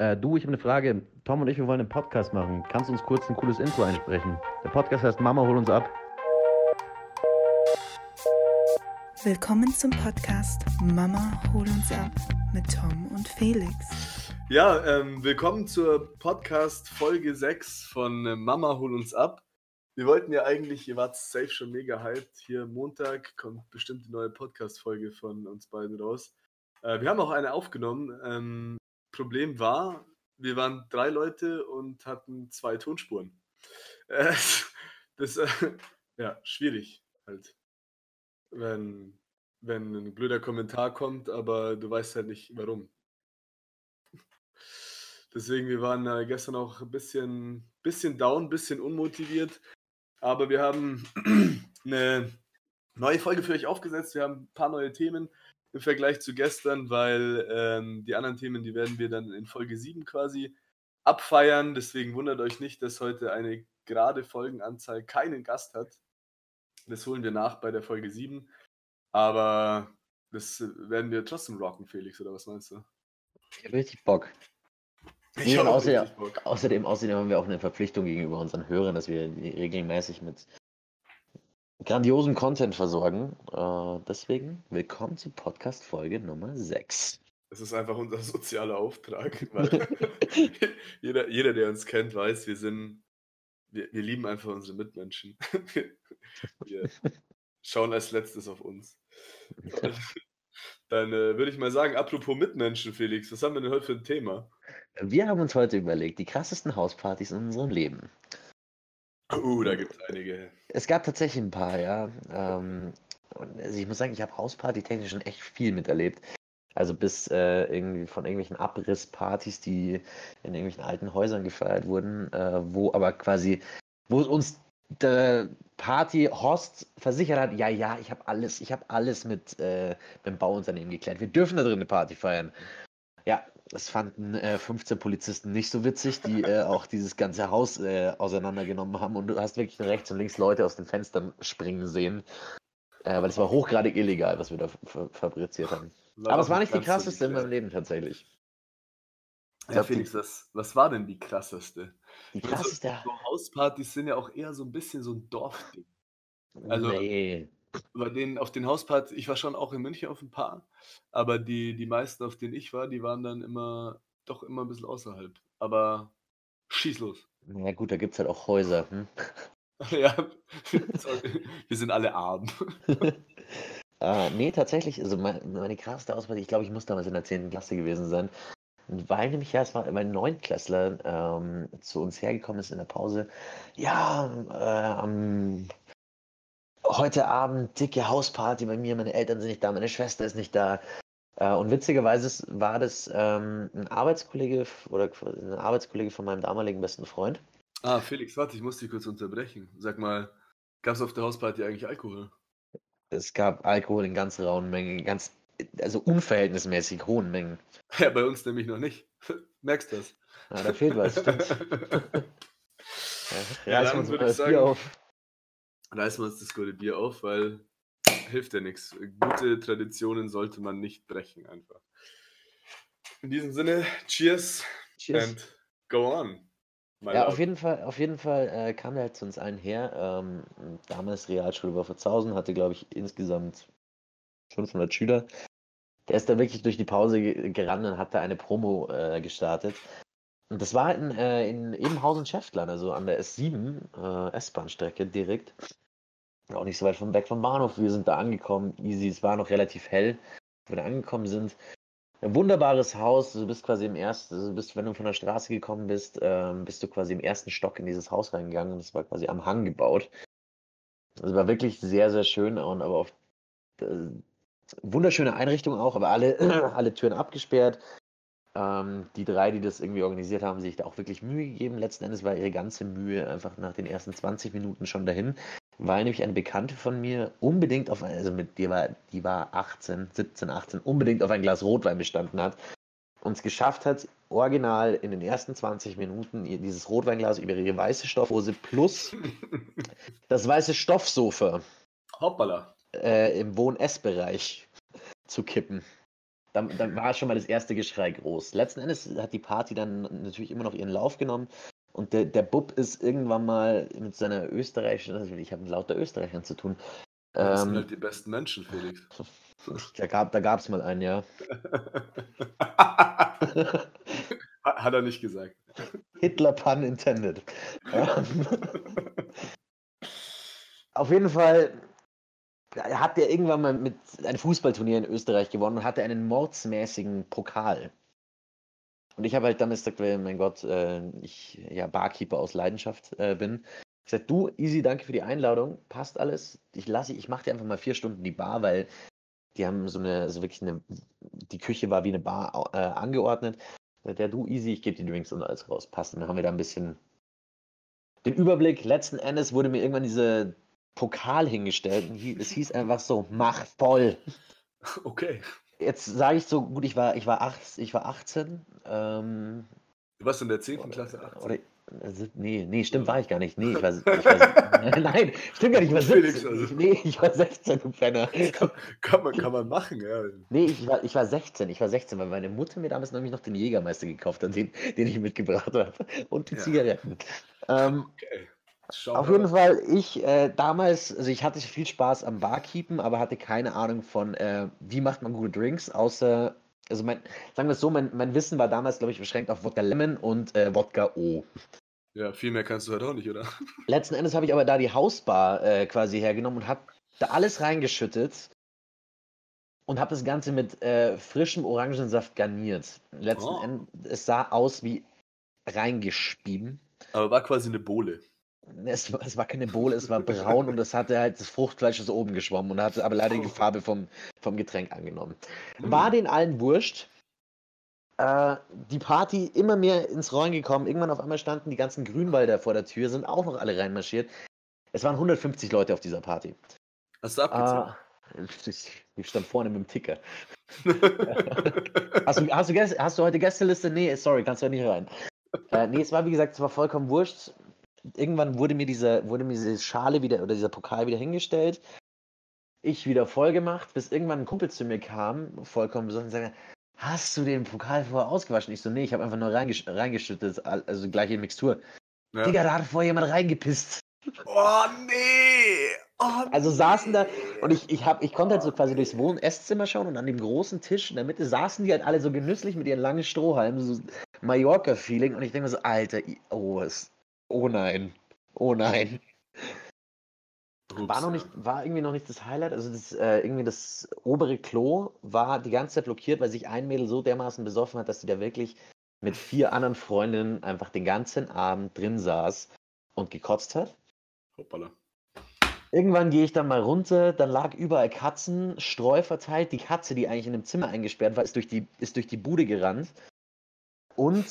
Äh, du, ich habe eine Frage. Tom und ich, wir wollen einen Podcast machen. Kannst du uns kurz ein cooles Intro einsprechen? Der Podcast heißt Mama, hol uns ab. Willkommen zum Podcast Mama, hol uns ab mit Tom und Felix. Ja, ähm, willkommen zur Podcast Folge 6 von äh, Mama, hol uns ab. Wir wollten ja eigentlich, ihr wart safe schon mega hyped. Hier Montag kommt bestimmt die neue Podcast-Folge von uns beiden raus. Äh, wir haben auch eine aufgenommen. Ähm, Problem war, wir waren drei Leute und hatten zwei Tonspuren. Äh, das äh, ja schwierig halt, wenn wenn ein blöder Kommentar kommt, aber du weißt halt nicht warum. Deswegen, wir waren äh, gestern auch ein bisschen, bisschen down, ein bisschen unmotiviert. Aber wir haben eine neue Folge für euch aufgesetzt. Wir haben ein paar neue Themen im Vergleich zu gestern, weil ähm, die anderen Themen, die werden wir dann in Folge 7 quasi abfeiern. Deswegen wundert euch nicht, dass heute eine gerade Folgenanzahl keinen Gast hat. Das holen wir nach bei der Folge 7. Aber das werden wir trotzdem rocken, Felix, oder was meinst du? Ich habe richtig Bock. Ich außerdem, Bock. außerdem, außerdem haben wir auch eine Verpflichtung gegenüber unseren Hörern, dass wir regelmäßig mit grandiosen Content versorgen. Äh, deswegen willkommen zu Podcast Folge Nummer 6. Das ist einfach unser sozialer Auftrag. Jeder, jeder, der uns kennt, weiß, wir sind, wir, wir lieben einfach unsere Mitmenschen. wir schauen als letztes auf uns. Dann äh, würde ich mal sagen, apropos Mitmenschen, Felix, was haben wir denn heute für ein Thema? Wir haben uns heute überlegt, die krassesten Hauspartys in unserem Leben. Uh, da gibt es einige. Es gab tatsächlich ein paar, ja. Ähm, also ich muss sagen, ich habe Hausparty-technisch schon echt viel miterlebt. Also bis äh, irgendwie von irgendwelchen Abrisspartys, die in irgendwelchen alten Häusern gefeiert wurden, äh, wo aber quasi, wo uns der Party-Host versichert hat, ja, ja, ich habe alles, ich habe alles mit, äh, mit dem Bauunternehmen geklärt. Wir dürfen da drin eine Party feiern. Ja, das fanden äh, 15 Polizisten nicht so witzig, die äh, auch dieses ganze Haus äh, auseinandergenommen haben. Und du hast wirklich rechts und links Leute aus den Fenstern springen sehen. Äh, weil es war hochgradig illegal, was wir da fabriziert haben. War Aber es war nicht die krasseste in meinem Leben tatsächlich. Ja, Felix, was, was war denn die krasseste? Die krasseste. Also, so Hauspartys sind ja auch eher so ein bisschen so ein Dorfding. Also, nee. Bei denen, auf den Hauspartys, ich war schon auch in München auf ein paar, aber die, die meisten, auf denen ich war, die waren dann immer, doch immer ein bisschen außerhalb. Aber schieß los. Na ja, gut, da gibt es halt auch Häuser. Hm? ja, wir sind alle arm. Uh, nee, tatsächlich, also meine, meine krasseste Auswahl, ich glaube, ich muss damals in der 10. Klasse gewesen sein weil nämlich ja, es war mein Neunklässler ähm, zu uns hergekommen ist in der Pause. Ja, äh, ähm, heute Abend dicke Hausparty bei mir, meine Eltern sind nicht da, meine Schwester ist nicht da. Äh, und witzigerweise war das ähm, ein Arbeitskollege oder ein Arbeitskollege von meinem damaligen besten Freund. Ah, Felix, warte, ich muss dich kurz unterbrechen. Sag mal, gab es auf der Hausparty eigentlich Alkohol? Es gab Alkohol in ganz rauen Mengen, ganz also unverhältnismäßig hohen Mengen. Ja, bei uns nämlich noch nicht. Merkst du das? Ah, da fehlt was, stimmt. ja, ja dann würde ich sagen, auf. Reißen wir uns das gute Bier auf, weil hilft ja nichts. Gute Traditionen sollte man nicht brechen einfach. In diesem Sinne, cheers, cheers. and go on. Ja, auf jeden Fall, auf jeden Fall äh, kam er halt zu uns allen her. Ähm, damals Realschule war vor 1000, hatte, glaube ich, insgesamt 500 Schüler. Der ist da wirklich durch die Pause gerannt und hat da eine Promo äh, gestartet. Und das war in, äh, in Ebenhausen Schäftlern, also an der S7 äh, S-Bahn-Strecke direkt. Auch nicht so weit vom weg vom Bahnhof. Wir sind da angekommen, easy. Es war noch relativ hell, wo wir da angekommen sind. Ein wunderbares Haus. Du bist quasi im ersten, also bist, wenn du von der Straße gekommen bist, ähm, bist du quasi im ersten Stock in dieses Haus reingegangen und es war quasi am Hang gebaut. Es war wirklich sehr, sehr schön und aber auf äh, wunderschöne Einrichtung auch, aber alle, alle Türen abgesperrt. Ähm, die drei, die das irgendwie organisiert haben, sich da auch wirklich Mühe gegeben. Letzten Endes war ihre ganze Mühe einfach nach den ersten 20 Minuten schon dahin, weil nämlich eine Bekannte von mir unbedingt auf, also mit die war, die war 18, 17, 18, unbedingt auf ein Glas Rotwein bestanden hat und es geschafft hat, original in den ersten 20 Minuten dieses Rotweinglas über ihre weiße Stoffhose plus das weiße Stoffsofa Hoppala äh, im Wohn-Ess-Bereich zu kippen. Dann, dann war schon mal das erste Geschrei groß. Letzten Endes hat die Party dann natürlich immer noch ihren Lauf genommen. Und der, der Bub ist irgendwann mal mit seiner österreichischen, also ich habe mit lauter Österreichern zu tun. Das sind Ähm, halt die besten Menschen, Felix. da gab es da gab's mal einen, ja. Hat hat er nicht gesagt. Hitler pun intended. Ähm, Auf jeden Fall hat er irgendwann mal mit einem Fußballturnier in Österreich gewonnen und hatte einen mordsmäßigen Pokal. Und ich habe halt damals gesagt, mein Gott, äh, ich ja Barkeeper aus Leidenschaft äh, bin. Ich gesagt, du, easy, danke für die Einladung, passt alles. Ich lasse, ich mache dir einfach mal vier Stunden die Bar, weil die haben so eine, also wirklich eine, die Küche war wie eine Bar äh, angeordnet. Der du easy, ich gebe die Drinks und alles raus. Passt. Und dann haben wir da ein bisschen den Überblick. Letzten Endes wurde mir irgendwann diese Pokal hingestellt und es hieß einfach so, mach voll. Okay. Jetzt sage ich so, gut, ich war, ich war, acht, ich war 18. Ähm, Du warst in der 10. Klasse 18. oder, also, nee, nee, stimmt, war ich gar nicht. Nee, ich war, ich war nein, stimmt gar nicht, ich war Felix, 17. also. Nee, ich war 16, du Penner. Kann, kann, man, kann man machen, ja. Nee, ich war, ich war 16, ich war 16, weil meine Mutter mir damals nämlich noch den Jägermeister gekauft hat, den, den ich mitgebracht habe. Und die Ja. Zigaretten. Ähm, Okay. Schau Auf jeden Fall, ich äh, damals, also ich hatte viel Spaß am Barkeepen, aber hatte keine Ahnung von, äh, wie macht man gute Drinks, außer, also mein, sagen wir es so, mein, mein Wissen war damals, glaube ich, beschränkt auf Wodka Lemon und äh, Wodka O. Ja, viel mehr kannst du halt auch nicht, oder? Letzten Endes habe ich aber da die Hausbar äh, quasi hergenommen und habe da alles reingeschüttet und habe das Ganze mit äh, frischem Orangensaft garniert. Letzten Oh. Endes, es sah aus wie reingespieben. Aber war quasi eine Bohle. Es war, es war keine Bohle, es war braun und es hatte halt das Fruchtfleisch ist oben geschwommen und hatte aber leider die Farbe vom, vom Getränk angenommen. War den allen wurscht. Äh, die Party immer mehr ins Rollen gekommen. Irgendwann auf einmal standen die ganzen Grünwalder vor der Tür, sind auch noch alle reinmarschiert. Es waren 150 Leute auf dieser Party. Hast du abgezählt? Ah, ich, ich stand vorne mit dem Ticker. Hast du, hast, du, Gäste- hast du heute Gästeliste? Nee, sorry, kannst du ja nicht rein. Äh, nee, es war wie gesagt, es war vollkommen wurscht. Irgendwann wurde mir diese, wurde mir diese Schale wieder oder dieser Pokal wieder hingestellt. Ich wieder voll gemacht, bis irgendwann ein Kumpel zu mir kam, vollkommen besoffen, und sagte, hast du den Pokal vorher ausgewaschen? Ich so, nee, ich habe einfach nur reingesch reingeschüttet, al- also gleiche Mixtur. ja. Digga, da hat vorher jemand reingepisst. Oh, nee! Oh, Also saßen da und ich, ich, hab, ich konnte halt so quasi durchs Wohn- und Esszimmer schauen und an dem großen Tisch in der Mitte saßen die halt alle so genüsslich mit ihren langen Strohhalmen, so Mallorca-Feeling und ich denke mir so, Alter, oh, es, oh nein, oh nein. Ups, War noch nicht, war irgendwie noch nicht das Highlight, also das, äh, irgendwie das obere Klo war die ganze Zeit blockiert, weil sich ein Mädel so dermaßen besoffen hat, dass sie da wirklich mit vier anderen Freundinnen einfach den ganzen Abend drin saß und gekotzt hat. Hoppala. Irgendwann gehe ich dann mal runter, dann lag überall Katzen, Streu verteilt. Die Katze, die eigentlich in dem Zimmer eingesperrt war, ist durch die, ist durch die Bude gerannt. Und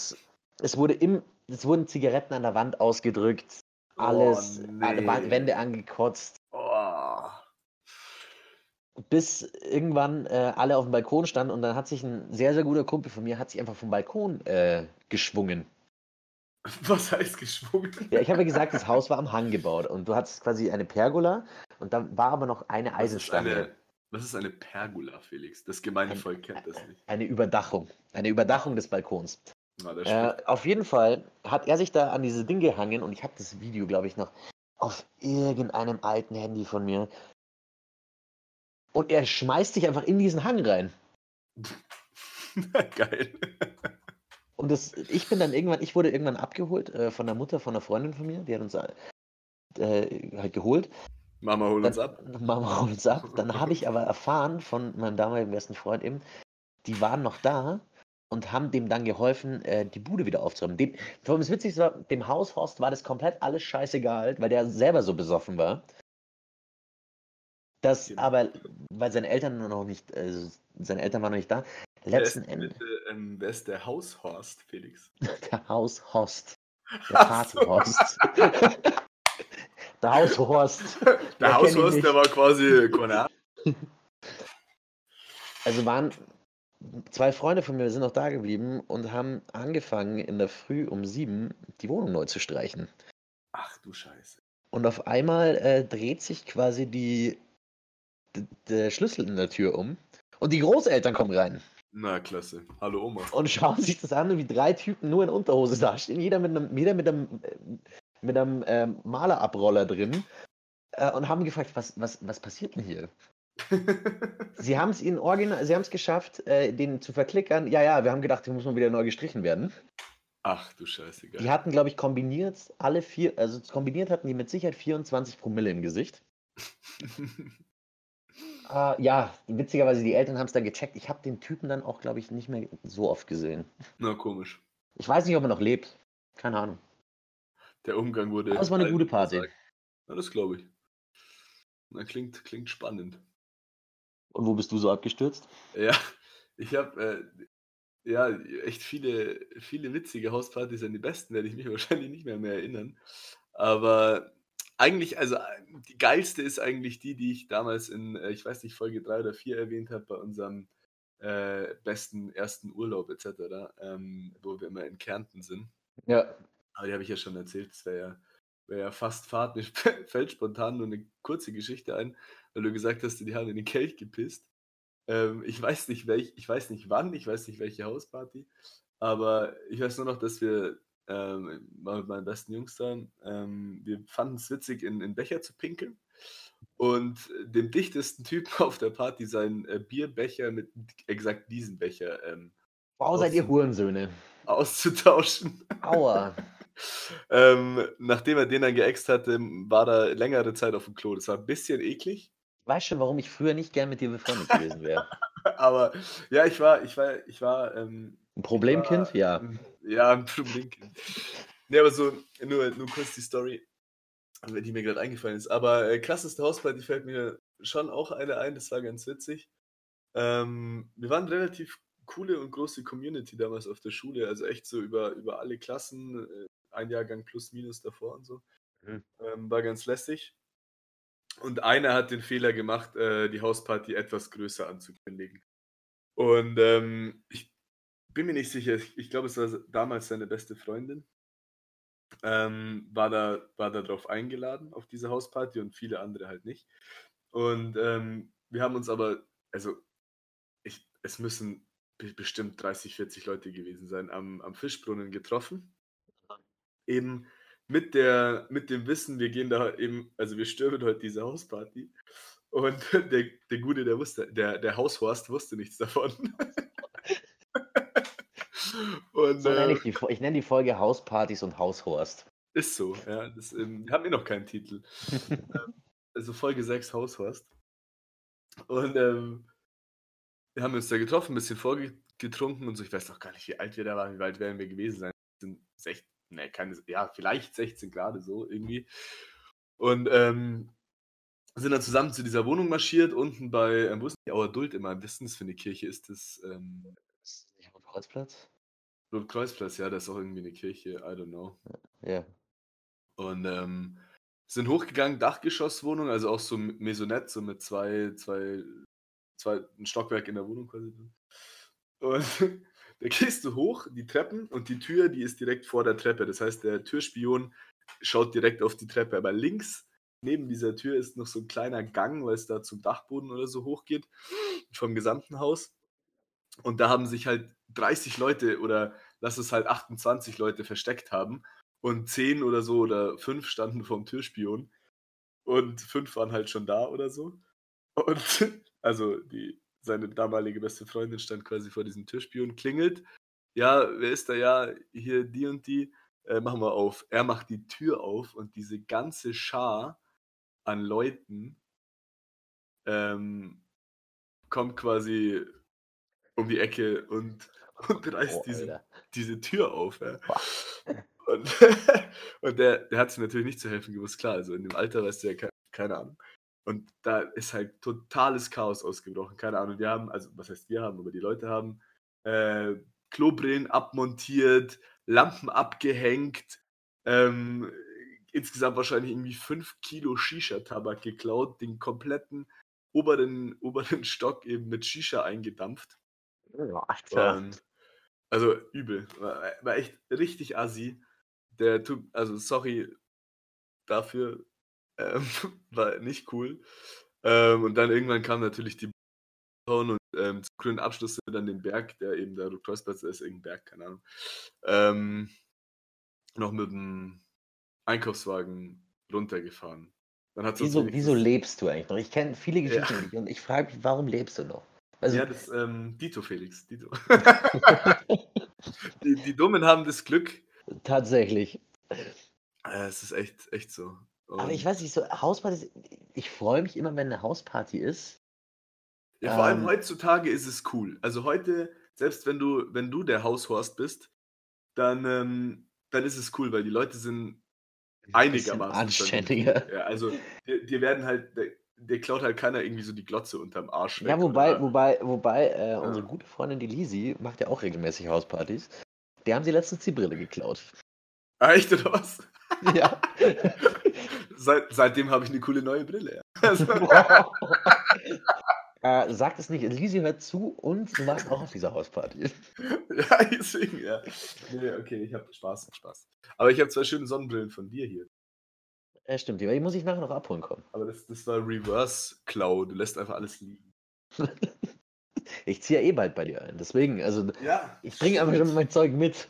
es, wurde im, es wurden Zigaretten an der Wand ausgedrückt, alles, Oh, alle Wa- nee. Wände angekotzt, Oh. bis irgendwann äh, alle auf dem Balkon standen und dann hat sich ein sehr, sehr guter Kumpel von mir, hat sich einfach vom Balkon äh, geschwungen. Was heißt geschwungen? Ja, ich habe ja gesagt, das Haus war am Hang gebaut und du hattest quasi eine Pergola und da war aber noch eine Eisenstange. was ist eine Pergola, Felix? Das gemeine Ein- Volk kennt das nicht. Eine Überdachung. Eine Überdachung des Balkons. Na, Äh, auf jeden Fall hat er sich da an diese Ding gehangen und ich habe das Video, glaube ich, noch auf irgendeinem alten Handy von mir. Und er schmeißt sich einfach in diesen Hang rein. Geil. Und das, ich bin dann irgendwann, ich wurde irgendwann abgeholt äh, von der Mutter von einer Freundin von mir, die hat uns äh, halt geholt. Mama, hol uns ab. Machen wir uns ab. Dann habe ich aber erfahren von meinem damaligen besten Freund eben, die waren noch da und haben dem dann geholfen, äh, die Bude wieder aufzuräumen. Dem, vor allem das Witzigste war, dem Haushorst war das komplett alles scheißegal, weil der selber so besoffen war. Das Genau. aber, weil seine Eltern noch nicht, also seine Eltern waren noch nicht da. Letzten Endes, ähm, wer ist der Haushorst, Felix? der Haushorst. Der. Vaterhorst. der Haushorst. Der ich Haushorst, der war quasi keine Ahnung. Also waren zwei Freunde von mir sind noch da geblieben und haben angefangen in der Früh um sieben die Wohnung neu zu streichen. Ach du Scheiße. Und auf einmal äh, dreht sich quasi die, der Schlüssel in der Tür um und die Großeltern kommen rein. Na, klasse. Hallo Oma. Und schauen sich das an, wie drei Typen nur in Unterhose dastehen. Jeder mit einem, jeder mit einem, äh, mit einem ähm, Malerabroller drin. Äh, und haben gefragt, was, was, was passiert denn hier? Sie haben es ihnen original, sie haben es geschafft, äh, den zu verklickern. Ja, ja, wir haben gedacht, die muss mal wieder neu gestrichen werden. Ach du Scheiße, geil. Die hatten, glaube ich, kombiniert alle vier, also kombiniert hatten die mit Sicherheit 24 Promille im Gesicht. Äh, ja, witzigerweise, die Eltern haben es dann gecheckt. Ich habe den Typen dann auch, glaube ich, nicht mehr so oft gesehen. Na, komisch. Ich weiß nicht, ob er noch lebt. Keine Ahnung. Der Umgang wurde. Aber es war eine gute Party. gesagt. Ja, das glaube ich. Na, klingt, klingt spannend. Und wo bist du so abgestürzt? Ja, ich habe äh, ja echt viele, viele witzige Hauspartys an die besten, werde ich mich wahrscheinlich nicht mehr, mehr erinnern. Aber eigentlich, also die geilste ist eigentlich die, die ich damals in, äh, ich weiß nicht, Folge 3 oder 4 erwähnt habe, bei unserem äh, besten ersten Urlaub etc., ähm, wo wir immer in Kärnten sind. Ja. Aber die habe ich ja schon erzählt, das wäre ja, wär ja fast Fahrt. Mir fällt spontan nur eine kurze Geschichte ein, weil du gesagt hast, die haben in den Kelch gepisst. Ähm, ich weiß nicht welch, ich weiß nicht wann, ich weiß nicht welche Hausparty, aber ich weiß nur noch, dass wir ähm, war mit meinen besten Jungs da, ähm, wir fanden es witzig, in, in Becher zu pinkeln und dem dichtesten Typen auf der Party seinen äh, Bierbecher mit exakt diesem Becher ähm, Wow, seid ihr Hurensöhne. Auszutauschen. Aua. ähm, nachdem er den dann geäxt hatte, war er längere Zeit auf dem Klo. Das war ein bisschen eklig. Weißt schon, warum ich früher nicht gern mit dir befreundet gewesen wäre? Aber ja, ich war, ich war, ich war, ähm, Ein Problemkind? Ja. ja, ein Problemkind. Nee, aber so, nur, nur kurz die Story, die mir gerade eingefallen ist. Aber äh, krasseste Hausparty fällt mir schon auch eine ein, das war ganz witzig. Ähm, wir waren relativ coole und große Community damals auf der Schule, also echt so über, über alle Klassen, äh, ein Jahrgang plus minus davor und so. Mhm. Ähm, war ganz lässig. Und einer hat den Fehler gemacht, äh, die Hausparty etwas größer anzukündigen. Und ähm, ich bin mir nicht sicher, ich, ich glaube, es war damals seine beste Freundin. Ähm, war da, war da drauf eingeladen, auf diese Hausparty und viele andere halt nicht. Und ähm, wir haben uns aber, also ich, es müssen bestimmt 30, 40 Leute gewesen sein, am, am Fischbrunnen getroffen. Eben mit, der, mit dem Wissen, wir gehen da eben, also wir stürmen heute diese Hausparty. Und der, der Gute, der wusste, der, der Haushorst wusste nichts davon. Und So nenne äh, ich, die, Fo- ich nenne die Folge Hauspartys und Haushorst. ist so, ja. Das, ähm, wir haben eh noch keinen Titel. Ähm, also Folge 6 Haushorst. Und ähm, wir haben uns da getroffen, ein bisschen vorgetrunken und so. Ich weiß noch gar nicht, wie alt wir da waren, wie alt werden wir gewesen sein. Sind 16, ne, keine, ja, vielleicht 16 gerade so irgendwie. Und ähm, sind dann zusammen zu dieser Wohnung marschiert, unten bei, ähm, wo ist die Auer Duld immer? Wissen das für eine Kirche? Ist das ähm, Ist das nicht am Kreuzplatz? Rotkreuzplatz? Ja, das ist auch irgendwie eine Kirche, I don't know. Ja. Und ähm, sind hochgegangen, Dachgeschosswohnung, also auch so Maisonette, so mit zwei, zwei, zwei, ein Stockwerk in der Wohnung quasi. Und da gehst du hoch, die Treppen, und die Tür, die ist direkt vor der Treppe. Das heißt, der Türspion schaut direkt auf die Treppe. Aber links neben dieser Tür ist noch so ein kleiner Gang, weil es da zum Dachboden oder so hochgeht, vom gesamten Haus. Und da haben sich halt 30 Leute oder lass es halt 28 Leute versteckt haben. Und 10 oder so oder 5 standen vorm Türspion. Und 5 waren halt schon da oder so. Und also die, seine damalige beste Freundin stand quasi vor diesem Türspion, klingelt. Ja, wer ist da? Ja, hier die und die. Äh, machen wir auf. Er macht die Tür auf und diese ganze Schar an Leuten ähm, kommt quasi um die Ecke und, und reißt Oh, diese, diese Tür auf. Ja. Und, und der, der hat sich natürlich nicht zu helfen gewusst, klar. Also in dem Alter weißt du ja ke keine Ahnung. Und da ist halt totales Chaos ausgebrochen, keine Ahnung. Wir haben, also was heißt wir haben, aber die Leute haben äh, Klobrillen abmontiert, Lampen abgehängt, ähm, insgesamt wahrscheinlich irgendwie 5 Kilo Shisha-Tabak geklaut, den kompletten oberen, oberen Stock eben mit Shisha eingedampft. Ja, Alter. Und, also übel. War, war echt richtig assi. Der also sorry dafür, ähm, war nicht cool. Ähm, und dann irgendwann kam natürlich die und ähm, zum grünen Abschluss sind wir dann den Berg, der eben der Ruktoisplatz ist, irgendein Berg, keine Ahnung, ähm, noch mit dem Einkaufswagen runtergefahren. Wieso, wieso lebst du eigentlich noch? Ich kenne viele Ja. Geschichten dich und ich frage mich, warum lebst du noch? Also, ja, das ähm, Dito Felix, Dito. die, die Dummen haben das Glück. tatsächlich. Äh, es ist echt, echt so. Aber ich weiß nicht, so Hauspartys, ich freue mich immer, wenn eine Hausparty ist. Ja, vor allem Ähm, heutzutage ist es cool. Also heute, selbst wenn du, wenn du der Haushorst bist, dann, ähm, dann ist es cool, weil die Leute sind einigermaßen anständiger. Ja, also dir, dir werden halt, der, dir klaut halt keiner irgendwie so die Glotze unterm Arsch. Ja, wobei, oder- wobei, wobei, äh, unsere gute Freundin, die Lisi, macht ja auch regelmäßig Hauspartys. Der haben sie letztens die Brille geklaut. Echt oder was? Ja. Seit, seitdem habe ich eine coole neue Brille. Also, äh, sag es nicht, Lisi hört zu und du warst auch auf dieser Hausparty. ja, deswegen, ja. Nee, okay, ich habe Spaß, Spaß. Aber ich habe zwei schöne Sonnenbrillen von dir hier. Ja, stimmt, die muss ich nachher noch abholen kommen. Aber das, das war Reverse Klau. Du lässt einfach alles liegen. Ich ziehe ja eh bald bei dir ein, deswegen, also Ja. ich bringe einfach schon mein Zeug mit.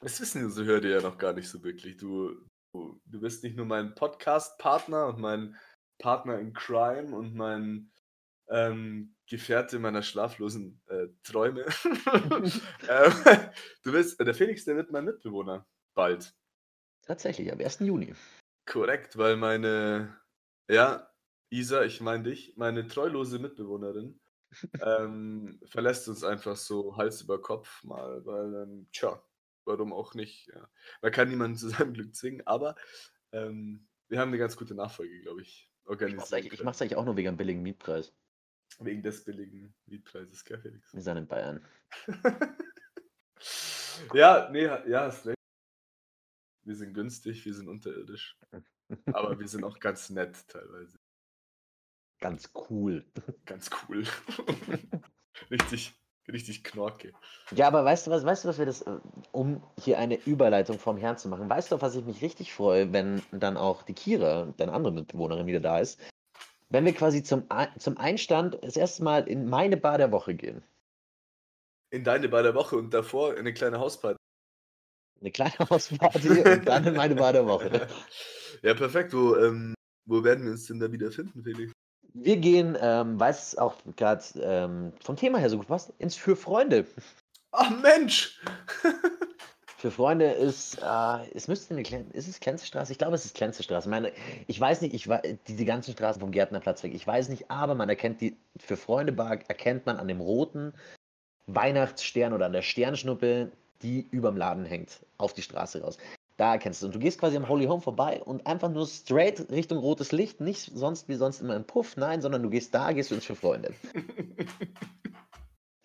Das wissen unsere Hörer ja noch gar nicht so wirklich. Du, du, bist nicht nur mein Podcast-Partner und mein Partner in Crime und mein ähm, Gefährte meiner schlaflosen äh, Träume. ähm, du bist, äh, der Felix, der wird mein Mitbewohner. Bald. Tatsächlich, am 1. Juni. Korrekt, weil meine, ja, Isa, ich meine dich, meine treulose Mitbewohnerin, ähm, verlässt uns einfach so Hals über Kopf mal, weil, ähm, tja, warum auch nicht. Ja. Man kann niemanden zu seinem Glück zwingen, aber ähm, wir haben eine ganz gute Nachfolge, glaube ich, organisiert. eigentlich, ich mach's eigentlich auch nur wegen einem billigen Mietpreis. Wegen des billigen Mietpreises, gell, Felix? Wir sind in Bayern. ja, nee, ja, hast recht. Wir sind günstig, wir sind unterirdisch, aber wir sind auch ganz nett teilweise. Ganz cool. Ganz cool. richtig, richtig knorke. Ja, aber weißt du was, weißt du, was wir das, äh, um hier eine Überleitung vom Herrn zu machen, weißt du, auf was ich mich richtig freue, wenn dann auch die Kira, deine andere Mitbewohnerin, wieder da ist? Wenn wir quasi zum, zum Einstand das erste Mal in meine Bar der Woche gehen. In deine bei der Woche und davor eine kleine Hausparty. Eine kleine Hausparty und dann in meine Bar der Woche. Ja, perfekt. Wo, ähm, wo werden wir uns denn da wieder finden, Felix? Wir gehen, ähm, weil es auch gerade ähm, vom Thema her so gut passt, ins Für Freunde. Ach Mensch! Für Freunde ist, äh, es müsste eine ist es Klenzestraße? Ich glaube, es ist Klenzestraße. Ich meine, ich weiß nicht, ich diese ganzen Straßen vom Gärtnerplatz weg, ich weiß nicht, aber man erkennt die, für Freunde Bar erkennt man an dem roten Weihnachtsstern oder an der Sternschnuppe, die überm Laden hängt, auf die Straße raus. Da erkennst du. Und du gehst quasi am Holy Home vorbei und einfach nur straight Richtung rotes Licht, nicht sonst wie sonst immer im Puff, nein, sondern du gehst da, gehst du ins Für Freunde.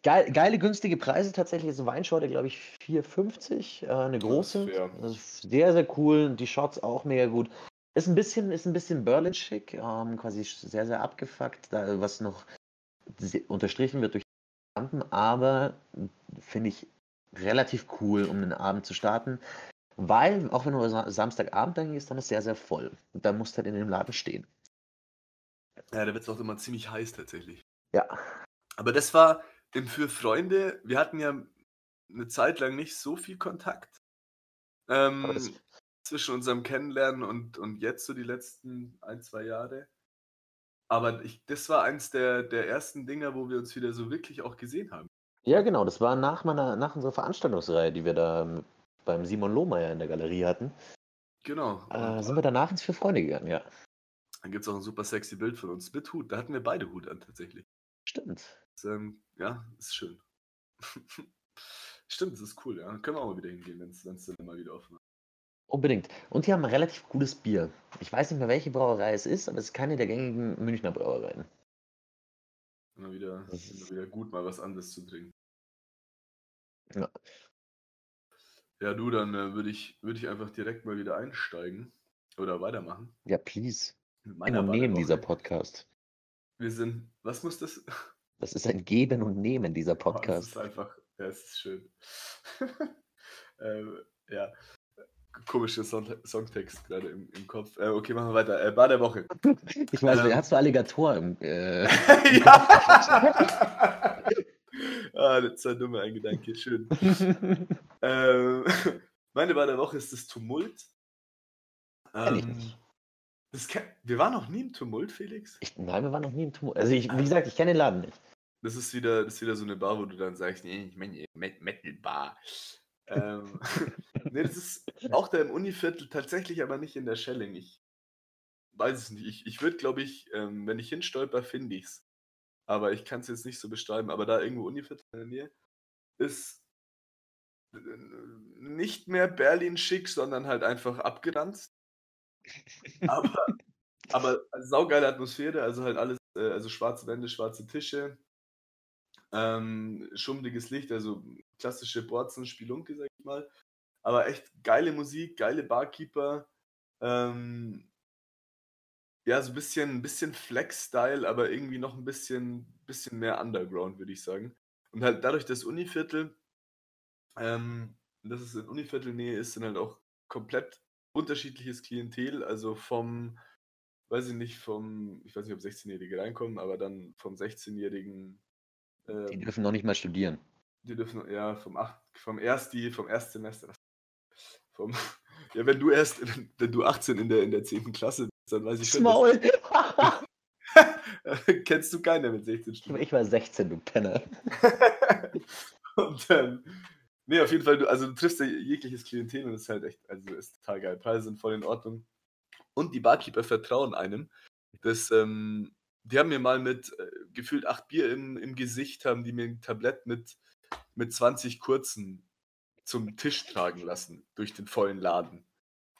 Geil, geile, günstige Preise tatsächlich. Ist eine Weinschorte, glaube ich, 4,50. Äh, eine große. ist sehr, sehr cool. Die Shots auch mega gut. Ist ein bisschen, ist ein bisschen Berlin-schick, ähm, quasi sehr, sehr abgefuckt, da, was noch unterstrichen wird durch die Lampen, aber finde ich relativ cool, um den Abend zu starten. Weil, auch wenn du Sa- Samstagabend dann gehst, dann ist sehr, sehr voll. Und dann musst du halt in dem Laden stehen. Ja, da wird es auch immer ziemlich heiß tatsächlich. Ja. Aber das war im Für Freunde, wir hatten ja eine Zeit lang nicht so viel Kontakt. Ähm, zwischen unserem Kennenlernen und, und jetzt so die letzten ein, zwei Jahre. Aber ich, das war eins der, der ersten Dinger, wo wir uns wieder so wirklich auch gesehen haben. Ja, genau. Das war nach meiner, nach unserer Veranstaltungsreihe, die wir da mit- beim Simon Lohmeier in der Galerie hatten. Genau. Äh, sind wir danach ins Für Freunde gegangen, ja. dann gibt es auch ein super sexy Bild von uns mit Hut. Da hatten wir beide Hut an tatsächlich. Stimmt. Das, ähm, ja, ist schön. Stimmt, das ist cool, ja. Können wir auch mal wieder hingehen, wenn es dann mal wieder offen ist. Unbedingt. Und die haben ein relativ gutes Bier. Ich weiß nicht mehr, welche Brauerei es ist, aber es ist keine der gängigen Münchner Brauereien. Immer wieder, immer wieder gut, mal was anderes zu trinken. Ja. Ja, du, dann äh, würde ich, würd ich einfach direkt mal wieder einsteigen oder weitermachen. Ja, please. Mit meiner der nehmen dieser. Podcast. Wir sind, was muss das? Das ist ein Geben und Nehmen, dieser Oh, das Podcast. ist einfach, ja, es ist schön. ähm, ja. komischer Song Songtext gerade im, im Kopf. Äh, okay, machen wir weiter. Äh, Bar der Woche. Ich weiß, Ähm. hast du Alligator im. Äh, ja! ah, das ist ein Gedanke. Schön. Ähm, meine Bar der Woche ist das Tumult. Ähm, nicht. das kenn- wir waren noch nie im Tumult, Felix. ich, nein, wir waren noch nie im Tumult. Also, ich, wie gesagt, ich kenne den Laden nicht. Das ist wieder, das ist wieder so eine Bar, wo du dann sagst, nee, ich meine Met Metal Bar. ähm, nee, das ist auch da im Univiertel, tatsächlich aber nicht in der Schelling. Ich weiß es nicht. Ich, ich würde, glaube ich, ähm, wenn ich hinstolper, finde ich es. Aber ich kann es jetzt nicht so beschreiben. Aber da irgendwo Univiertel in der Nähe ist äh, nicht mehr Berlin schick, sondern halt einfach abgeranzt. aber, aber saugeile Atmosphäre, also halt alles, äh, also schwarze Wände, schwarze Tische, ähm, schummriges Licht, also klassische Borzen, Spelunke, sag ich mal. Aber echt geile Musik, geile Barkeeper. Ähm, ja, so ein bisschen, ein bisschen Flex-Style, aber irgendwie noch ein bisschen, bisschen mehr Underground, würde ich sagen. Und halt dadurch, dass Univiertel, ähm, dass es in Univiertelnähe ist, sind halt auch komplett unterschiedliches Klientel, also vom, weiß ich nicht, vom, ich weiß nicht, ob 16-Jährige reinkommen, aber dann vom 16-Jährigen, Die ähm, dürfen noch nicht mal studieren. die dürfen, ja, vom, acht, vom Ersti, vom Erstsemester. Vom, ja, wenn du erst, wenn, wenn du 18 in der, in der 10. Klasse bist, dann weiß ich schon, Maul! kennst du keiner mit 16 Stunden. ich war 16, du Penner. und ähm, nee, auf jeden Fall, du, also du triffst ja jegliches Klientel und es ist halt echt, also ist total geil. Preise sind voll in Ordnung. Und die Barkeeper vertrauen einem. Das, ähm, die haben mir mal mit äh, gefühlt acht Bier im, im Gesicht, haben die mir ein Tablett mit, mit 20 kurzen zum Tisch tragen lassen durch den vollen Laden.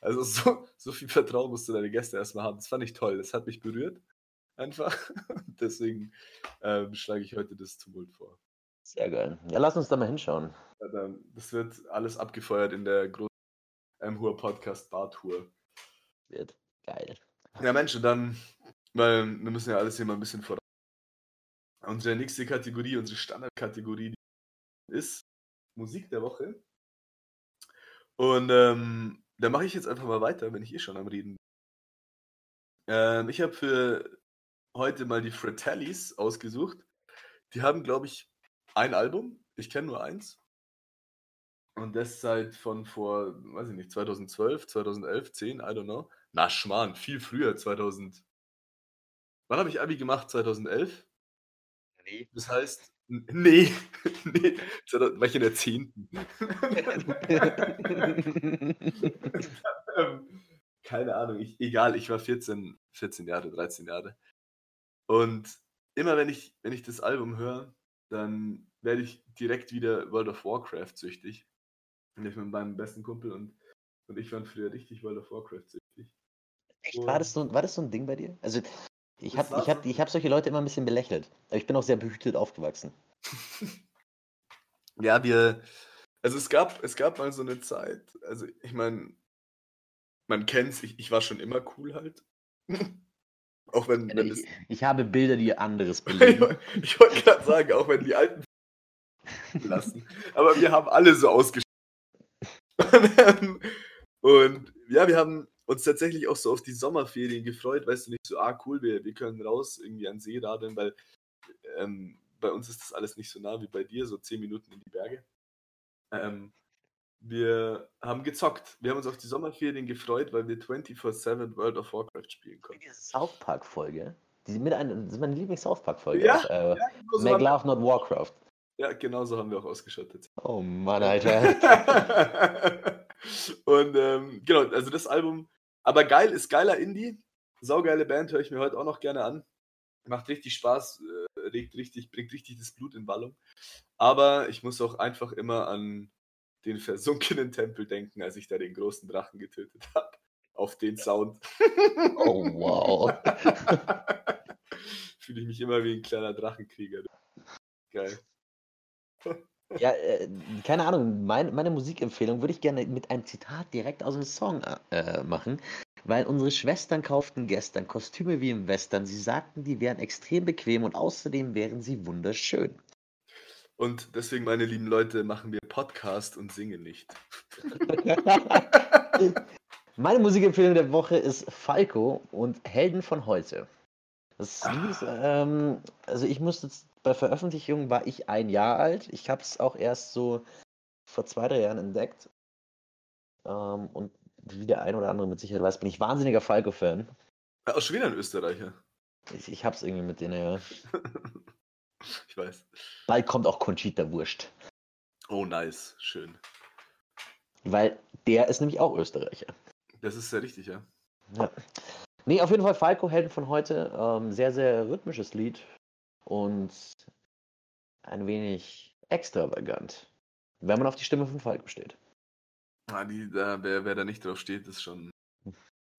Also so, so viel Vertrauen musst du deine Gäste erstmal haben. Das fand ich toll. Das hat mich berührt. Einfach. Deswegen ähm, schlage ich heute das Tumult vor. Sehr geil. Ja, lass uns da mal hinschauen. Das wird alles abgefeuert in der großen M-Hur Podcast Bar Tour. Wird geil. Ja, Mensch, und dann, weil wir müssen ja alles hier mal ein bisschen voran. Unsere nächste Kategorie, unsere Standardkategorie die ist Musik der Woche. Und ähm, da mache ich jetzt einfach mal weiter, wenn ich eh schon am Reden bin. Ähm, ich habe für heute mal die Fratellis ausgesucht. Die haben, glaube ich, ein Album. Ich kenne nur eins. Und das seit von vor, weiß ich nicht, 2012, 2011, 10, I don't know. Na, Schmarrn, viel früher, 2000. Wann habe ich Abi gemacht? 2011? Nee. Das heißt, nee, nee, 2000 war ich in der 10. Ähm, Keine Ahnung, ich, egal, ich war 14, 14 Jahre, 13 Jahre. Und immer wenn ich, wenn ich das Album höre, dann werde ich direkt wieder World of Warcraft süchtig. Und ich mit meinem besten Kumpel und, und ich waren früher richtig World of Warcraft süchtig. Echt? War das, so, war das so ein Ding bei dir? Also, ich habe ich hab, ich hab solche Leute immer ein bisschen belächelt. Aber ich bin auch sehr behütet aufgewachsen. Ja, wir, also es gab, es gab mal so eine Zeit, also ich meine, man kennt's, ich, ich war schon immer cool halt. Auch wenn, wenn Ich, ich habe Bilder, die anderes belegen. ich wollte gerade sagen, auch wenn die alten lassen. Aber wir haben alle so ausgeschaut. Und ja, wir haben uns tatsächlich auch so auf die Sommerferien gefreut, weißt du nicht, so, ah cool, wir, wir können raus irgendwie an See radeln, weil ähm, bei uns ist das alles nicht so nah wie bei dir, so 10 Minuten in die Berge. Ähm, wir haben gezockt. Wir haben uns auf die Sommerferien gefreut, weil wir 24-7 World of Warcraft spielen konnten. Diese South Park-Folge. Die mit ein, das ist meine Lieblings-South Park-Folge. Ja, auch, äh, Ja, genau so Make Love, not Warcraft. ja, genau so haben wir auch ausgeschottet. Oh Mann, Alter. und ähm, genau, also das Album, aber geil, ist geiler Indie. Saugeile Band, höre ich mir heute auch noch gerne an. Macht richtig Spaß, äh, regt richtig, bringt richtig das Blut in Wallung. Aber ich muss auch einfach immer an den versunkenen Tempel denken, als ich da den großen Drachen getötet habe. Auf den Sound. Oh wow. Fühle ich mich immer wie ein kleiner Drachenkrieger. Geil. Ja, äh, keine Ahnung, mein, meine Musikempfehlung würde ich gerne mit einem Zitat direkt aus dem Song äh, machen, weil unsere Schwestern kauften gestern Kostüme wie im Western. Sie sagten, die wären extrem bequem und außerdem wären sie wunderschön. Und deswegen, meine lieben Leute, machen wir Podcast und singen nicht. Meine Musikempfehlung der Woche ist Falco und Helden von heute. Das Lied ist, ähm, also ich musste jetzt, bei Veröffentlichung war ich ein Jahr alt. Ich habe es auch erst so vor zwei, drei Jahren entdeckt. Ähm, und wie der ein oder andere mit Sicherheit weiß, bin ich wahnsinniger Falco-Fan. Schon wieder ein Österreicher. Ich, ich hab's irgendwie mit denen, ja. ich weiß. Bald kommt auch Conchita Wurscht. Oh, nice. Schön. Weil der ist nämlich auch Österreicher. Das ist sehr richtig, ja. Ja. Nee, auf jeden Fall Falco, Helden von heute. Ähm, sehr, sehr rhythmisches Lied und ein wenig extravagant, wenn man auf die Stimme von Falco steht. Ah, die, da, wer, wer da nicht drauf steht, ist schon,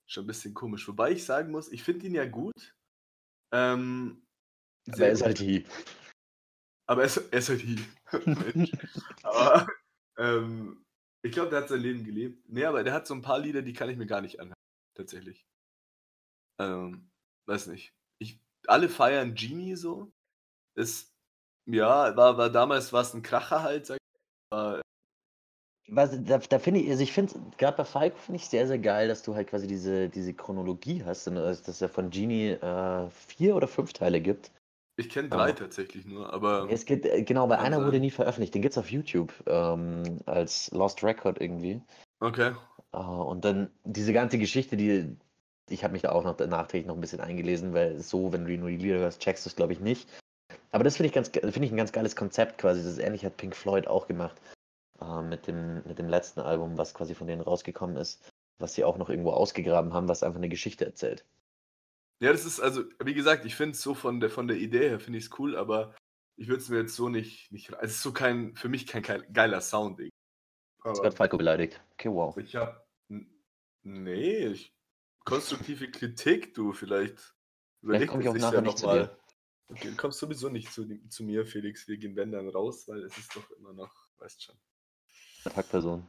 schon ein bisschen komisch. Wobei ich sagen muss, ich finde ihn ja gut. Ähm, Aber er ist halt die. Aber er ist, er ist halt die. aber ähm, ich glaube, der hat sein Leben gelebt. Nee, aber der hat so ein paar Lieder, die kann ich mir gar nicht anhören. Tatsächlich. Ähm, weiß nicht. Alle feiern Genie so. Ist, ja, war, war damals war es ein Kracher halt, sag ich. War, Was, da, da finde ich, also ich finde, gerade bei Falco finde ich sehr, sehr geil, dass du halt quasi diese, diese Chronologie hast, und dass dass es ja von Genie äh, vier oder fünf Teile gibt. ich kenne drei Oh. tatsächlich nur, aber Es gibt, äh, genau, weil Kann einer wurde nie veröffentlicht, den gibt es auf YouTube ähm, als Lost Record irgendwie. okay. Äh, und dann diese ganze Geschichte, die, ich habe mich da auch noch nachträglich noch ein bisschen eingelesen, weil so, wenn du nur die Lieder hörst, checkst du es, glaube ich, nicht. Aber das finde ich, ganz finde ich ein ganz geiles Konzept quasi. Das ist ähnlich hat Pink Floyd auch gemacht. Äh, mit, dem, mit dem letzten Album, was quasi von denen rausgekommen ist, was sie auch noch irgendwo ausgegraben haben, was einfach eine Geschichte erzählt. Ja, das ist also, wie gesagt, ich finde es so von der, von der Idee her, finde ich es cool, aber ich würde es mir jetzt so nicht, nicht. Also, es ist so kein, für mich kein geil- geiler Sound. Jetzt wird Falco beleidigt. Okay, wow. ich habe. Nee, ich, konstruktive Kritik, du, vielleicht. Überleg komme ich das auch nachher ja nicht zu noch dir. mal. Okay, du kommst sowieso nicht zu, zu mir, Felix. Wir gehen wenn dann raus, weil es ist doch immer noch, weißt schon. Packperson.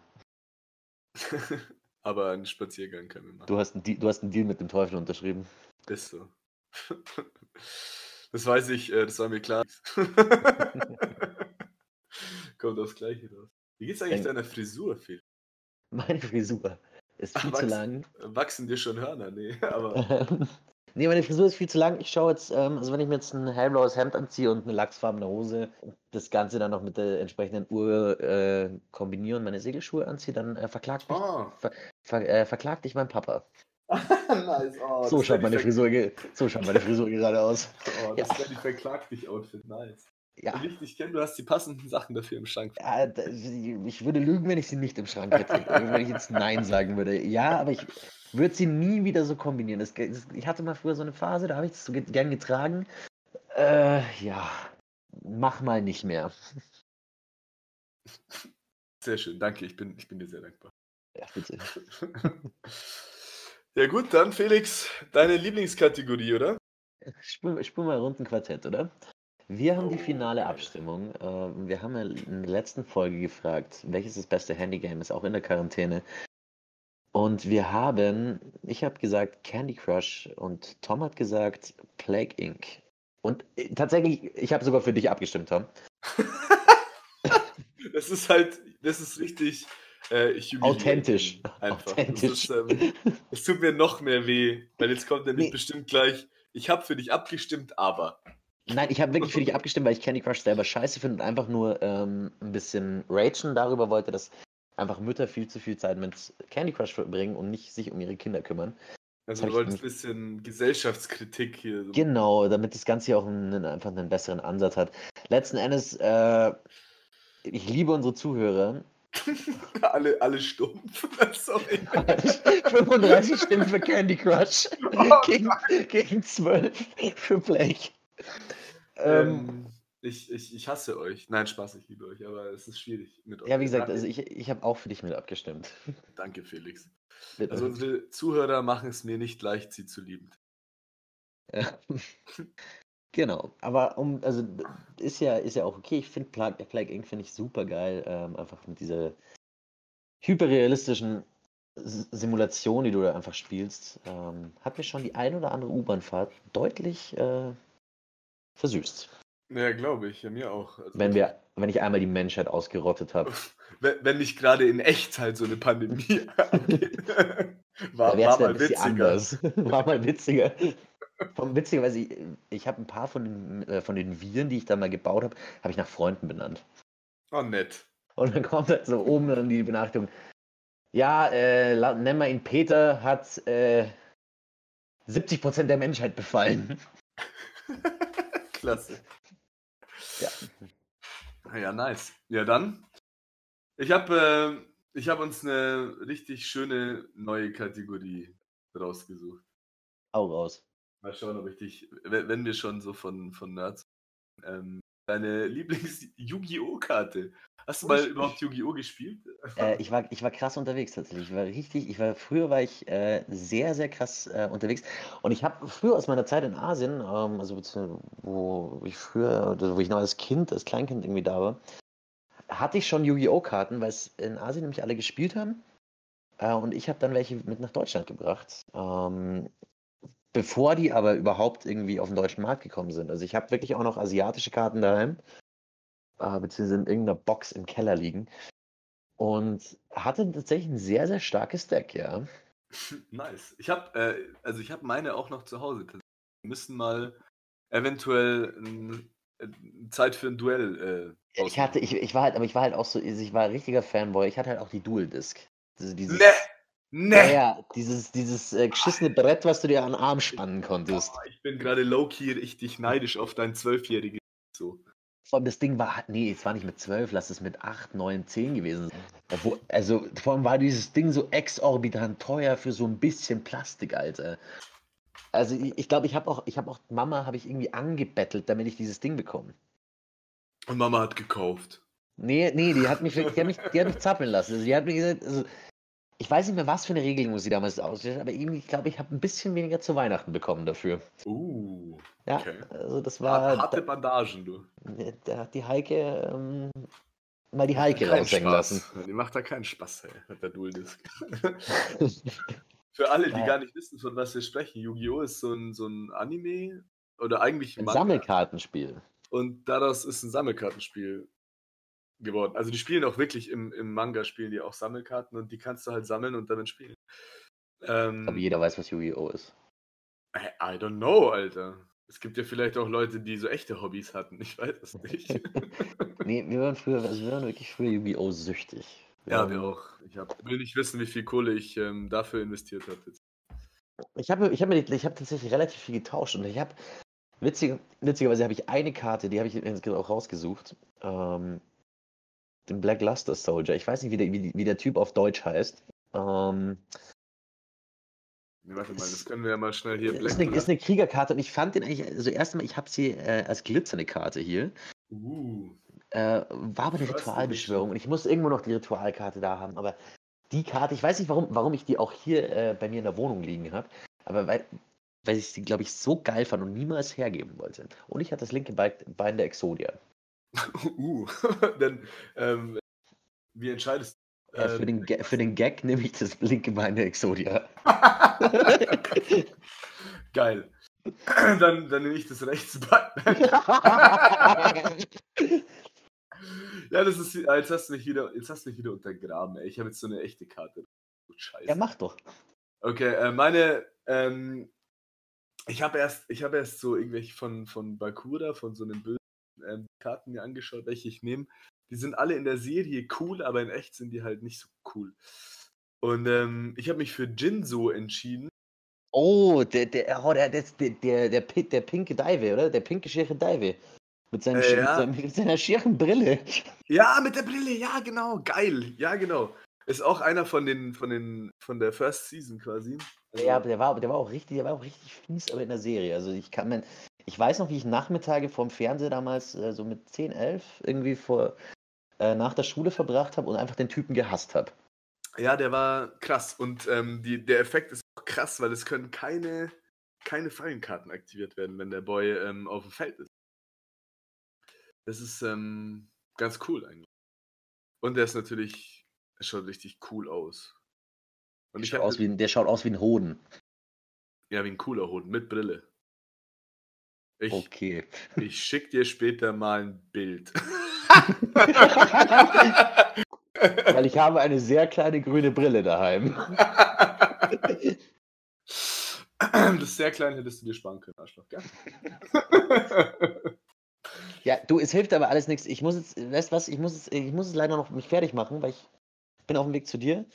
aber einen Spaziergang können wir machen. Du hast, einen Deal, du hast einen Deal mit dem Teufel unterschrieben. Ist so. Das weiß ich, äh, das war mir klar. Kommt aufs Gleiche raus. Wie geht's eigentlich deiner Frisur, Phil? Meine Frisur ist viel Ach, zu lang. Wachsen dir schon Hörner? Nee, aber nee, meine Frisur ist viel zu lang. Ich schaue jetzt, ähm, also wenn ich mir jetzt ein hellblaues Hemd anziehe und eine lachsfarbene Hose, das Ganze dann noch mit der entsprechenden Uhr äh, kombiniere und meine Segelschuhe anziehe, dann äh, verklagt, mich, Ah. ver, äh, verklagt dich mein Papa. nice. Oh, so schaut meine Ver- Frisur, so schaut meine Frisur gerade aus. Oh, das wäre die Verklag dich Outfit. Nice. Ja, Wie ich dich kenne, du hast die passenden Sachen dafür im Schrank. äh, d- ich würde lügen, wenn ich sie nicht im Schrank hätte. wenn ich jetzt Nein sagen würde. Ja, aber ich würde sie nie wieder so kombinieren. Das, das, ich hatte mal früher so eine Phase, da habe ich das so ge- gern getragen. Äh, ja, mach mal nicht mehr. Sehr schön, danke. Ich bin, ich bin dir sehr dankbar. Ja, bitte. ja gut, dann Felix, deine Lieblingskategorie, oder? Spul, spul mal rund ein Quartett, oder? Wir haben die finale. Abstimmung. Äh, wir haben ja in der letzten Folge gefragt, welches das beste Handygame ist, auch in der Quarantäne. Und wir haben, ich habe gesagt Candy Crush und Tom hat gesagt Plague Inc. Und äh, tatsächlich, ich habe sogar für dich abgestimmt, Tom. Das ist halt, das ist richtig äh, Authentisch. Einfach. Authentisch. Das, ist, ähm, es tut mir noch mehr weh, weil jetzt kommt nämlich Nee. bestimmt gleich, ich habe für dich abgestimmt, aber. Nein, ich habe wirklich für dich abgestimmt, weil ich Candy Crush selber scheiße finde und einfach nur ähm, ein bisschen ragen darüber wollte, dass einfach Mütter viel zu viel Zeit mit Candy Crush verbringen und nicht sich um ihre Kinder kümmern. Also du wolltest ein bisschen Gesellschaftskritik hier. So. Genau, damit das Ganze hier auch einen, einfach einen besseren Ansatz hat. Letzten Endes, äh, ich liebe unsere Zuhörer. alle, alle stumpf. Sorry. 35 Stimmen für Candy Crush Oh gegen, gegen 12 für Blake. Ähm, Ähm, ich, ich, ich hasse euch. Nein, Spaß, ich liebe euch, aber es ist schwierig mit euch. ja, wie gesagt, also ich, ich habe auch für dich mit abgestimmt. danke Felix. Bitte. Also unsere Zuhörer machen es mir nicht leicht, sie zu lieben. Ja. Genau, aber um, also ist ja, ist ja auch okay. Ich finde Plague, Plague Inc. finde ich super geil. Ähm, einfach mit dieser hyperrealistischen Simulation, die du da einfach spielst, ähm, hat mir schon die ein oder andere U-Bahn-Fahrt deutlich äh, versüßt. Ja, glaube ich, ja, mir auch. Also wenn, wir, wenn ich einmal die Menschheit ausgerottet habe. Wenn, wenn nicht gerade in Echtzeit so eine Pandemie war, war mal witziger. War mal witziger. Vom Witzigerweise, ich, ich habe ein paar von den, äh, von den Viren, die ich da mal gebaut habe, habe ich nach Freunden benannt. Oh, nett. Und dann kommt halt so oben dann die Benachrichtigung. Ja, äh, nennen wir ihn Peter, hat äh, 70% der Menschheit befallen. Klasse. Ja. Ja, nice. Ja, dann. Ich habe äh, hab uns eine richtig schöne neue Kategorie rausgesucht. Hau raus. Mal schauen, ob ich dich, wenn wir schon so von, von Nerds. Ähm, deine Lieblings-Yu-Gi-Oh!-Karte. Hast du mal ich, überhaupt Yu-Gi-Oh! gespielt? Äh, ich, war, ich war krass unterwegs tatsächlich. Ich war richtig, ich war, früher war ich äh, sehr, sehr krass äh, unterwegs. Und ich habe früher aus meiner Zeit in Asien, ähm, also wo ich früher, wo ich noch als Kind, als Kleinkind irgendwie da war, hatte ich schon Yu-Gi-Oh! Karten, weil es in Asien nämlich alle gespielt haben. Äh, und ich habe dann welche mit nach Deutschland gebracht. Ähm, bevor die aber überhaupt irgendwie auf den deutschen Markt gekommen sind. Also ich habe wirklich auch noch asiatische Karten daheim, äh, beziehungsweise in irgendeiner Box im Keller liegen. Und hatte tatsächlich ein sehr, sehr starkes Deck, ja. Nice. Ich habe, äh, also ich habe meine auch noch zu Hause. Wir müssen mal eventuell äh, Zeit für ein Duell. Äh, ich hatte, ich, ich war halt, aber ich war halt auch so, ich war ein richtiger Fanboy. Ich hatte halt auch die Dual Disc. Also dieses, nee. Nee. Ja, ja, dieses, dieses äh, geschissene Brett, was du dir an den Arm spannen konntest. Oh, ich bin gerade low-key richtig neidisch auf dein Zwölfjähriges. So. Vor allem das Ding war, nee, es war nicht mit 12, lass es mit 8, 9, 10 gewesen sein. Also vor allem war dieses Ding so exorbitant teuer für so ein bisschen Plastik, Alter. Also ich glaube, ich, glaub, ich habe auch, ich habe auch Mama habe ich irgendwie angebettelt, damit ich dieses Ding bekomme. Und Mama hat gekauft. Nee, nee, die hat mich, die hat mich, die hat mich zappeln lassen. Also die hat mir gesagt, also, ich weiß nicht mehr, was für eine Regelung sie damals ausgestellt aber irgendwie, ich glaube, ich habe ein bisschen weniger zu Weihnachten bekommen dafür. Uh. Ja, okay. also das war. Harte Bandagen, du. Da hat die Heike ähm, mal die Heike raushängen lassen. Die macht da keinen Spaß, ey, mit der Dual Disc. Für alle, die ja. gar nicht wissen, von was wir sprechen, Yu-Gi-Oh! ist so ein, so ein Anime oder eigentlich ein, ein Sammelkartenspiel. Und daraus ist ein Sammelkartenspiel geworden. Also die spielen auch wirklich im, im Manga, spielen die auch Sammelkarten und die kannst du halt sammeln und damit spielen. Ähm, Aber jeder weiß, was Yu-Gi-Oh! ist. I don't know, Alter. Es gibt ja vielleicht auch Leute, die so echte Hobbys hatten. Ich weiß es nicht. nee, wir waren früher, also wir waren wirklich früher Yu-Gi-Oh! süchtig. Ja, ja, wir auch. Ich hab, will nicht wissen, wie viel Kohle ich ähm, dafür investiert habe. Ich habe ich hab ich hab tatsächlich relativ viel getauscht und ich habe, witzig, witzigerweise habe ich eine Karte, die habe ich auch rausgesucht. Ähm, den Black Luster Soldier. Ich weiß nicht, wie der, wie, wie der Typ auf Deutsch heißt. Ähm, Warte mal, das können wir ja mal schnell hier Black ist eine, ist eine Kriegerkarte und ich fand den eigentlich, also erstmal, ich habe sie äh, als glitzernde Karte hier. Uh. Äh, war aber eine Ritualbeschwörung und ich muss irgendwo noch die Ritualkarte da haben, aber die Karte, ich weiß nicht, warum, warum ich die auch hier äh, bei mir in der Wohnung liegen habe, aber weil, weil ich sie, glaube ich, so geil fand und niemals hergeben wollte. Und ich hatte das linke Bein der Exodia. uh, denn ähm, wie entscheidest du? Ja, für, den, für den Gag nehme ich das linke Bein der Exodia. Geil. Dann, dann nehme ich das rechts Bein. ja, das ist. Jetzt hast du mich wieder, jetzt hast du mich wieder untergraben, ey. Ich habe jetzt so eine echte Karte. Scheiße. Ja, mach doch. Okay, äh, meine. Ähm, ich habe erst, ich habe erst so irgendwelche von, von Bakura, von so einem bösen ähm, Karten mir angeschaut, welche ich nehme. Die sind alle in der Serie cool, aber in echt sind die halt nicht so cool. Und ähm, ich habe mich für Jinzo entschieden. Oh, der, der, oh, der, der, der, der, der pinke Dive, oder? Der pinke schiere Dive. Mit, äh, ja. mit, seiner schieren Brille. Ja, mit der Brille, ja, genau. Geil. Ja, genau. Ist auch einer von den, von den, von der First Season quasi. Also, ja, aber der war, der war auch richtig, der war auch richtig fies, aber in der Serie. Also ich kann mir, ich weiß noch, wie ich Nachmittage vorm Fernseher damals äh, so mit 10, 11 irgendwie vor, äh, nach der Schule verbracht habe und einfach den Typen gehasst habe. Ja, der war krass. Und ähm, die, der Effekt ist auch krass, weil es können keine, keine Fallenkarten aktiviert werden, wenn der Boy ähm, auf dem Feld ist. Das ist ähm, ganz cool eigentlich. Und der ist natürlich, er schaut richtig cool aus. Und ich schaut aus wie, der schaut aus wie ein Hoden. Ja, wie ein cooler Hoden mit Brille. Ich, Okay. ich schick dir später mal ein Bild. Weil ich habe eine sehr kleine grüne Brille daheim. Das sehr klein hättest du dir sparen können, Arschloch, gell? Ja, du, es hilft aber alles nichts. Ich muss jetzt, weißt du was, ich muss jetzt, ich muss es leider noch mich fertig machen, weil ich bin auf dem Weg zu dir.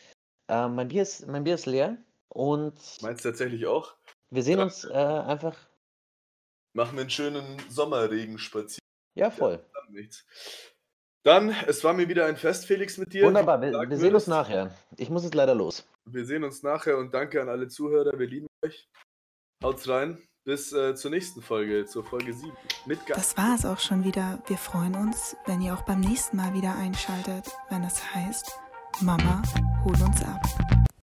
Ähm, mein, Bier ist, mein Bier ist leer und Meinst du tatsächlich auch? wir sehen uns äh, einfach. Machen wir einen schönen Sommerregenspaziergang. Ja, voll. Dann es war mir wieder ein Fest, Felix, mit dir. Wunderbar, wir, wir sehen uns nachher. Ich muss jetzt leider los. Wir sehen uns nachher und danke an alle Zuhörer. Wir lieben euch. Haut's rein. Bis äh, zur nächsten Folge, zur Folge 7. Mit Gast. Das war es auch schon wieder. Wir freuen uns, wenn ihr auch beim nächsten Mal wieder einschaltet, wenn es heißt, Mama, hol uns ab.